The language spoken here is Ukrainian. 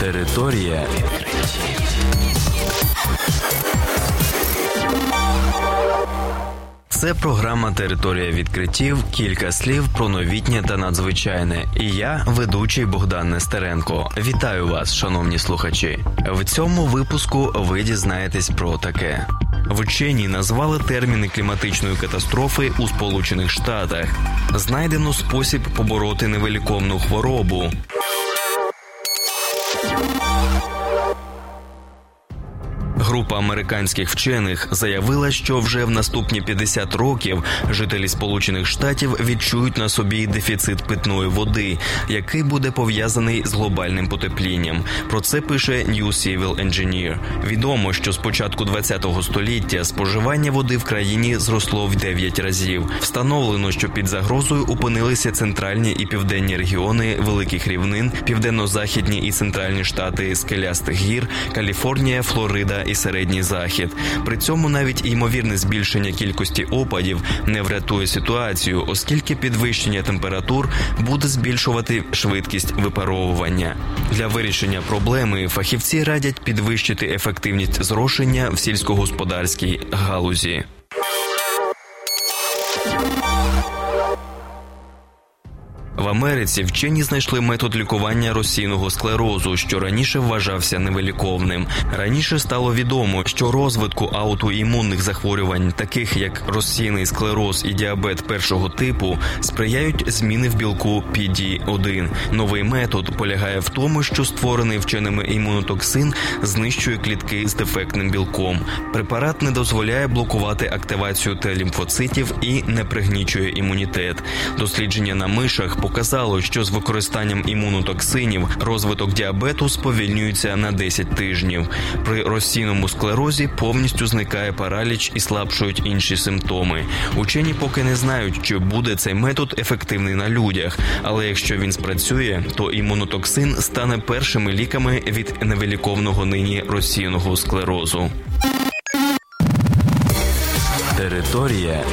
Територія Це програма Територія відкриттів. Кілька слів про новітнє та надзвичайне. І я, ведучий Богдан Нестеренко. Вітаю вас, шановні слухачі. В цьому випуску ви дізнаєтесь про таке. Вчені назвали терміни кліматичної катастрофи у Сполучених Штатах. Знайдено спосіб побороти невеликовну хворобу. Thank you. Група американських вчених заявила, що вже в наступні 50 років жителі Сполучених Штатів відчують на собі дефіцит питної води, який буде пов'язаний з глобальним потеплінням. Про це пише New Civil Engineer. Відомо, що з початку 20-го століття споживання води в країні зросло в 9 разів. Встановлено, що під загрозою опинилися центральні і південні регіони великих рівнин, південно-західні і центральні штати скелястих гір, Каліфорнія, Флорида і середній захід. При цьому навіть ймовірне збільшення кількості опадів не врятує ситуацію, оскільки підвищення температур буде збільшувати швидкість випаровування. Для вирішення проблеми фахівці радять підвищити ефективність зрошення в сільськогосподарській галузі. В Америці вчені знайшли метод лікування розсійного склерозу, що раніше вважався невиліковним. Раніше стало відомо, що розвитку аутоімунних захворювань, таких як розсійний склероз і діабет першого типу, сприяють зміни в білку PD-1. Новий метод полягає в тому, що створений вченими імунотоксин знищує клітки з дефектним білком. Препарат не дозволяє блокувати активацію Т-лімфоцитів і не пригнічує імунітет. Дослідження на мишах показало, що з використанням імунотоксинів розвиток діабету сповільнюється на 10 тижнів. При розсійному склерозі повністю зникає параліч і слабшують інші симптоми. Учені поки не знають, чи буде цей метод ефективний на людях, але якщо він спрацює, то імунотоксин стане першими ліками від невиліковного нині розсійного склерозу. Територія